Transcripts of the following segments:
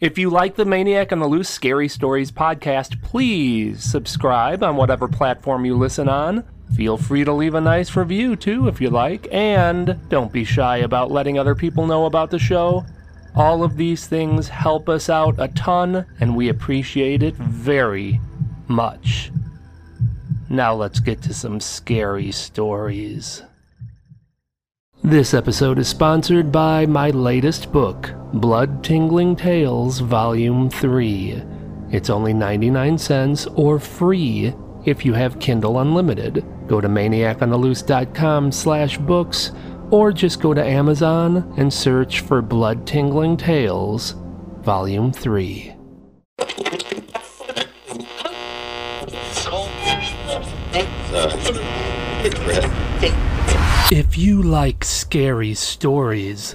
If you like the Maniac on the Loose Scary Stories podcast, please subscribe on whatever platform you listen on. Feel free to leave a nice review too if you like, and don't be shy about letting other people know about the show. All of these things help us out a ton, and we appreciate it very much. Now let's get to some scary stories. This episode is sponsored by my latest book, Blood Tingling Tales Volume 3. It's only 99 cents or free if you have Kindle Unlimited. Go to maniacontheloose.com slash books or just go to Amazon and search for Blood Tingling Tales Volume 3. If you like scary stories,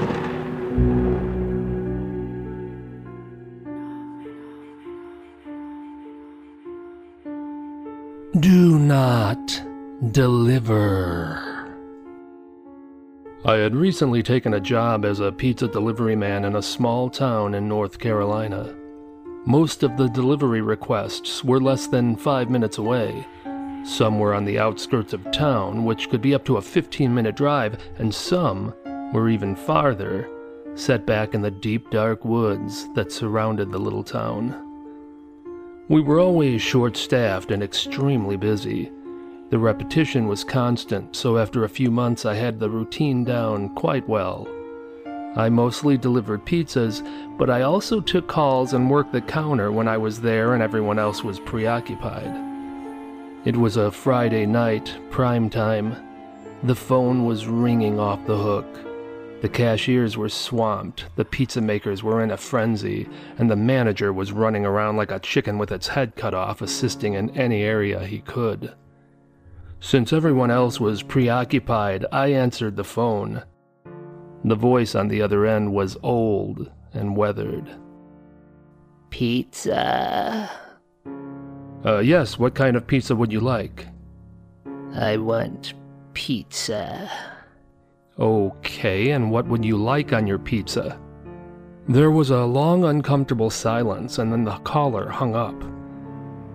Do not deliver. I had recently taken a job as a pizza delivery man in a small town in North Carolina. Most of the delivery requests were less than five minutes away. Some were on the outskirts of town, which could be up to a 15 minute drive, and some were even farther, set back in the deep dark woods that surrounded the little town. We were always short staffed and extremely busy. The repetition was constant, so after a few months I had the routine down quite well. I mostly delivered pizzas, but I also took calls and worked the counter when I was there and everyone else was preoccupied. It was a Friday night, prime time. The phone was ringing off the hook. The cashiers were swamped, the pizza makers were in a frenzy, and the manager was running around like a chicken with its head cut off, assisting in any area he could. Since everyone else was preoccupied, I answered the phone. The voice on the other end was old and weathered. Pizza. Uh, yes, what kind of pizza would you like? I want pizza. Okay, and what would you like on your pizza? There was a long, uncomfortable silence, and then the caller hung up.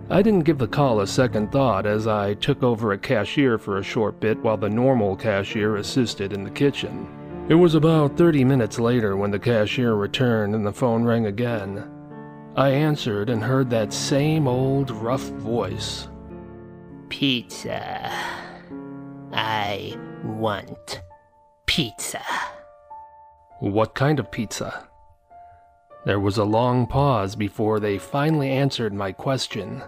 I didn't give the call a second thought as I took over a cashier for a short bit while the normal cashier assisted in the kitchen. It was about 30 minutes later when the cashier returned and the phone rang again. I answered and heard that same old rough voice. Pizza. I want pizza. What kind of pizza? There was a long pause before they finally answered my question.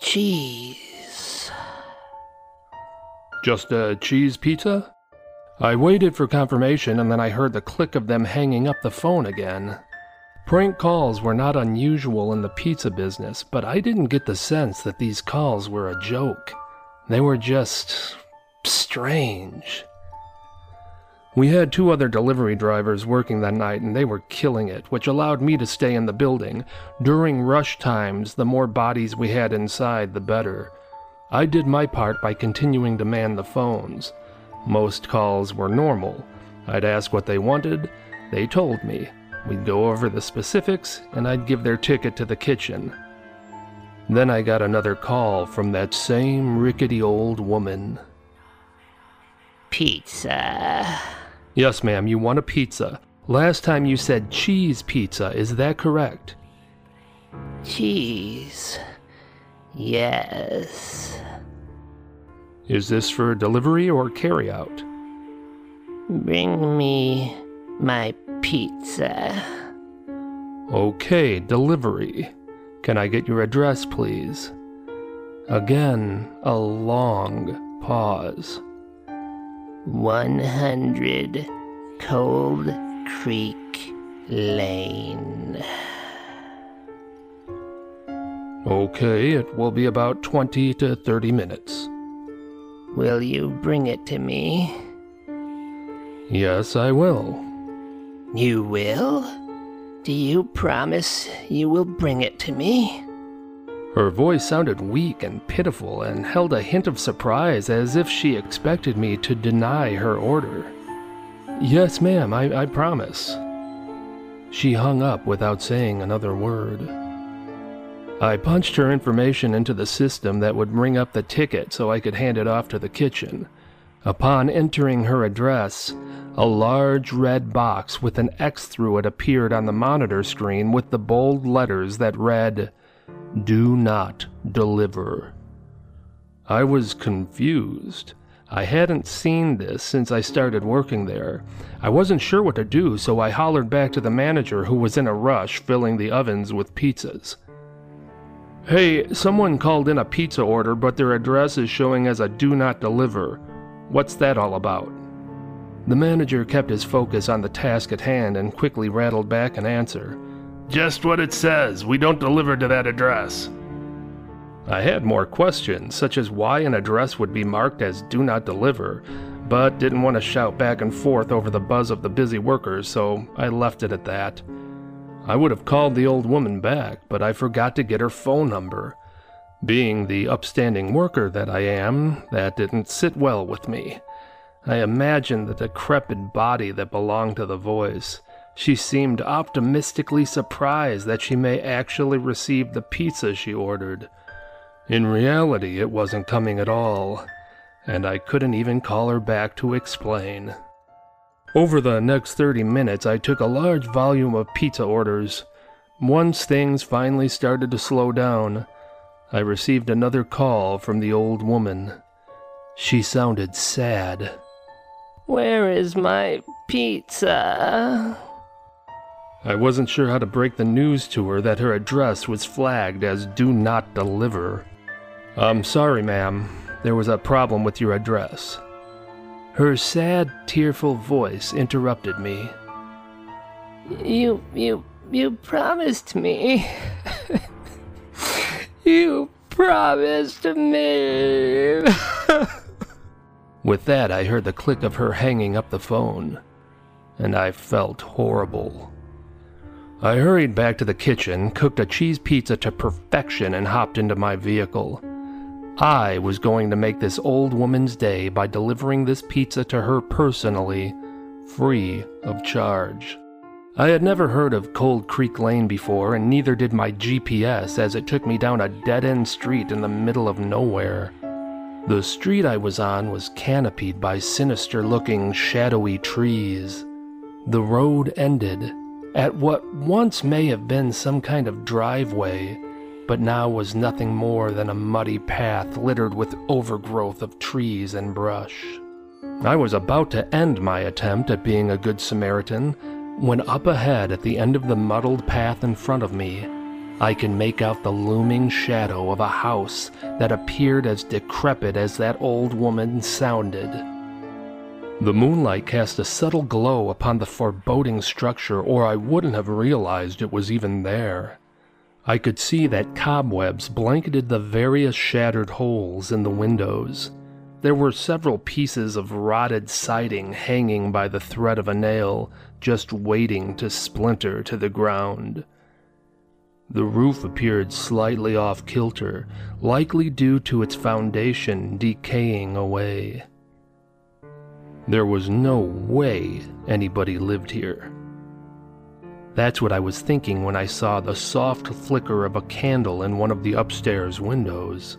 Cheese. Just a cheese pizza? I waited for confirmation and then I heard the click of them hanging up the phone again. Prank calls were not unusual in the pizza business, but I didn't get the sense that these calls were a joke. They were just strange. We had two other delivery drivers working that night and they were killing it, which allowed me to stay in the building. During rush times, the more bodies we had inside, the better. I did my part by continuing to man the phones. Most calls were normal. I'd ask what they wanted, they told me. We'd go over the specifics, and I'd give their ticket to the kitchen. Then I got another call from that same rickety old woman. Pizza. Yes, ma'am, you want a pizza. Last time you said cheese pizza, is that correct? Cheese. Yes. Is this for delivery or carryout? Bring me my pizza. Okay, delivery. Can I get your address, please? Again, a long pause. 100 Cold Creek Lane. Okay, it will be about 20 to 30 minutes. Will you bring it to me? Yes, I will. You will? Do you promise you will bring it to me? Her voice sounded weak and pitiful and held a hint of surprise as if she expected me to deny her order. Yes, ma'am, I, I promise. She hung up without saying another word. I punched her information into the system that would bring up the ticket so I could hand it off to the kitchen. Upon entering her address, a large red box with an X through it appeared on the monitor screen with the bold letters that read, Do not deliver. I was confused. I hadn't seen this since I started working there. I wasn't sure what to do, so I hollered back to the manager who was in a rush filling the ovens with pizzas. Hey, someone called in a pizza order, but their address is showing as a do not deliver. What's that all about? The manager kept his focus on the task at hand and quickly rattled back an answer. Just what it says. We don't deliver to that address. I had more questions, such as why an address would be marked as do not deliver, but didn't want to shout back and forth over the buzz of the busy workers, so I left it at that. I would have called the old woman back, but I forgot to get her phone number. Being the upstanding worker that I am, that didn't sit well with me. I imagined the decrepit body that belonged to the voice. She seemed optimistically surprised that she may actually receive the pizza she ordered. In reality, it wasn't coming at all, and I couldn't even call her back to explain. Over the next 30 minutes, I took a large volume of pizza orders. Once things finally started to slow down, I received another call from the old woman. She sounded sad. Where is my pizza? I wasn't sure how to break the news to her that her address was flagged as do not deliver. I'm sorry, ma'am. There was a problem with your address. Her sad, tearful voice interrupted me. You, you, you promised me. you promised me. With that, I heard the click of her hanging up the phone, and I felt horrible. I hurried back to the kitchen, cooked a cheese pizza to perfection, and hopped into my vehicle. I was going to make this old woman's day by delivering this pizza to her personally, free of charge. I had never heard of Cold Creek Lane before, and neither did my GPS as it took me down a dead end street in the middle of nowhere. The street I was on was canopied by sinister looking, shadowy trees. The road ended at what once may have been some kind of driveway, but now was nothing more than a muddy path littered with overgrowth of trees and brush. I was about to end my attempt at being a good Samaritan when up ahead at the end of the muddled path in front of me, I can make out the looming shadow of a house that appeared as decrepit as that old woman sounded. The moonlight cast a subtle glow upon the foreboding structure, or I wouldn't have realized it was even there. I could see that cobwebs blanketed the various shattered holes in the windows. There were several pieces of rotted siding hanging by the thread of a nail, just waiting to splinter to the ground. The roof appeared slightly off kilter, likely due to its foundation decaying away. There was no way anybody lived here. That's what I was thinking when I saw the soft flicker of a candle in one of the upstairs windows.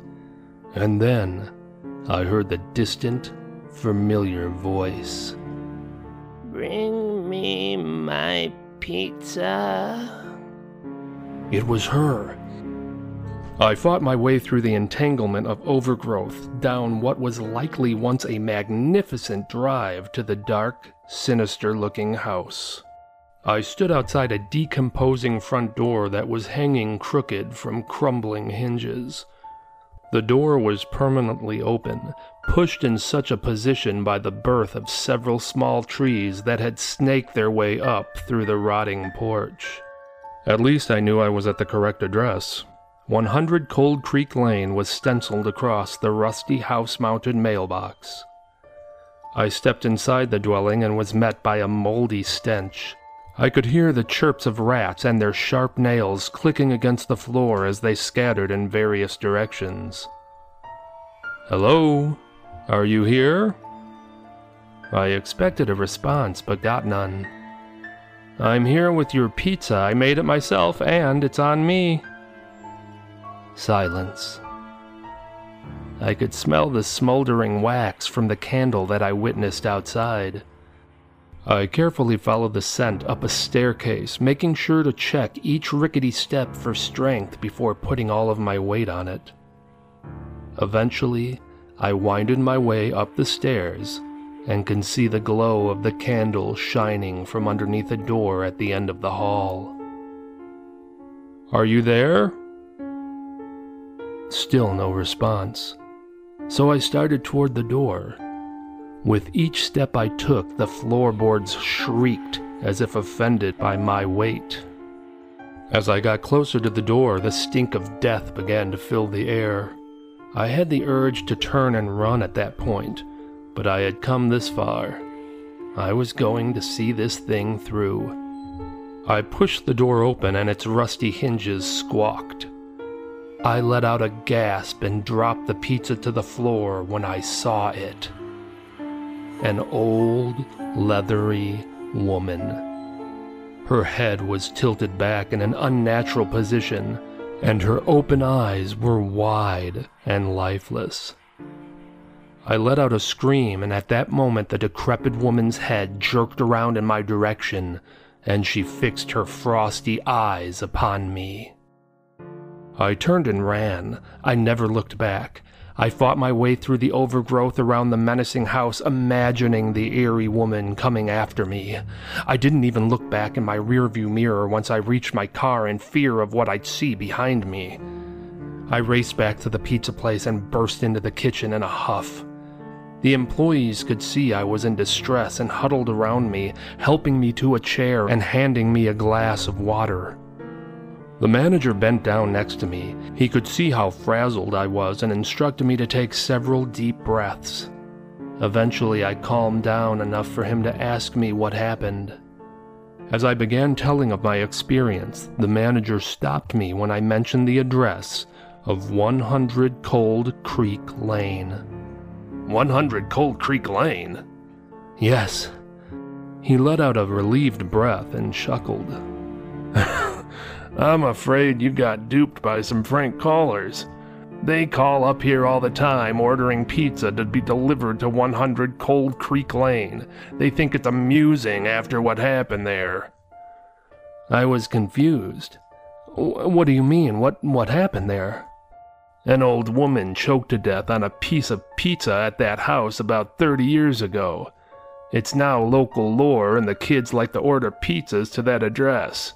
And then I heard the distant, familiar voice. Bring me my pizza. It was her. I fought my way through the entanglement of overgrowth down what was likely once a magnificent drive to the dark, sinister looking house. I stood outside a decomposing front door that was hanging crooked from crumbling hinges. The door was permanently open, pushed in such a position by the birth of several small trees that had snaked their way up through the rotting porch. At least I knew I was at the correct address. 100 Cold Creek Lane was stenciled across the rusty house mounted mailbox. I stepped inside the dwelling and was met by a moldy stench. I could hear the chirps of rats and their sharp nails clicking against the floor as they scattered in various directions. Hello? Are you here? I expected a response but got none. I'm here with your pizza. I made it myself and it's on me. Silence. I could smell the smoldering wax from the candle that I witnessed outside. I carefully followed the scent up a staircase, making sure to check each rickety step for strength before putting all of my weight on it. Eventually, I winded my way up the stairs and can see the glow of the candle shining from underneath a door at the end of the hall. Are you there? Still no response. So I started toward the door. With each step I took, the floorboards shrieked as if offended by my weight. As I got closer to the door, the stink of death began to fill the air. I had the urge to turn and run at that point, but I had come this far. I was going to see this thing through. I pushed the door open and its rusty hinges squawked. I let out a gasp and dropped the pizza to the floor when I saw it. An old, leathery woman. Her head was tilted back in an unnatural position, and her open eyes were wide and lifeless. I let out a scream, and at that moment the decrepit woman's head jerked around in my direction, and she fixed her frosty eyes upon me. I turned and ran. I never looked back. I fought my way through the overgrowth around the menacing house, imagining the eerie woman coming after me. I didn't even look back in my rearview mirror once I reached my car in fear of what I'd see behind me. I raced back to the pizza place and burst into the kitchen in a huff. The employees could see I was in distress and huddled around me, helping me to a chair and handing me a glass of water. The manager bent down next to me. He could see how frazzled I was and instructed me to take several deep breaths. Eventually, I calmed down enough for him to ask me what happened. As I began telling of my experience, the manager stopped me when I mentioned the address of 100 Cold Creek Lane. 100 Cold Creek Lane? Yes. He let out a relieved breath and chuckled. I'm afraid you got duped by some Frank callers. They call up here all the time ordering pizza to be delivered to 100 Cold Creek Lane. They think it's amusing after what happened there. I was confused. What do you mean? What what happened there? An old woman choked to death on a piece of pizza at that house about 30 years ago. It's now local lore and the kids like to order pizzas to that address.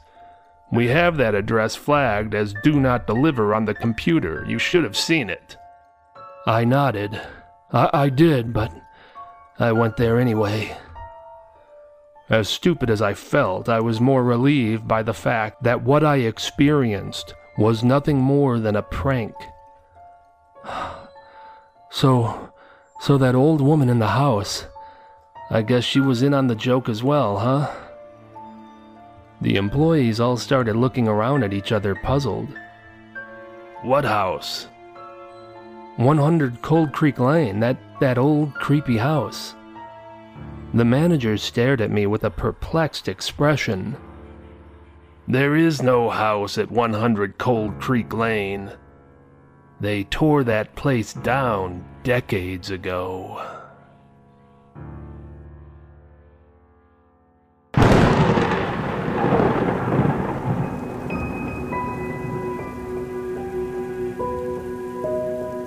We have that address flagged as do not deliver on the computer. You should have seen it. I nodded. I, I did, but I went there anyway. As stupid as I felt, I was more relieved by the fact that what I experienced was nothing more than a prank. So, so that old woman in the house, I guess she was in on the joke as well, huh? The employees all started looking around at each other, puzzled. What house? 100 Cold Creek Lane, that, that old creepy house. The manager stared at me with a perplexed expression. There is no house at 100 Cold Creek Lane. They tore that place down decades ago.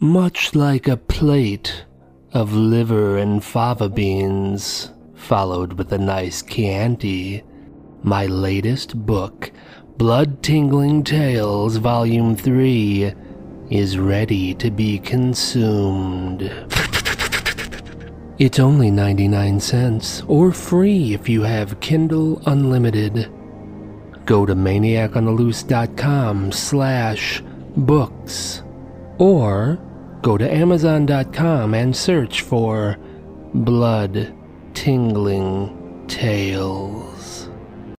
Much like a plate of liver and fava beans, followed with a nice Chianti. My latest book, Blood Tingling Tales Volume 3, is ready to be consumed. It's only 99 cents, or free if you have Kindle Unlimited. Go to maniacontheloose.com slash books, or go to amazon.com and search for Blood Tingling Tales.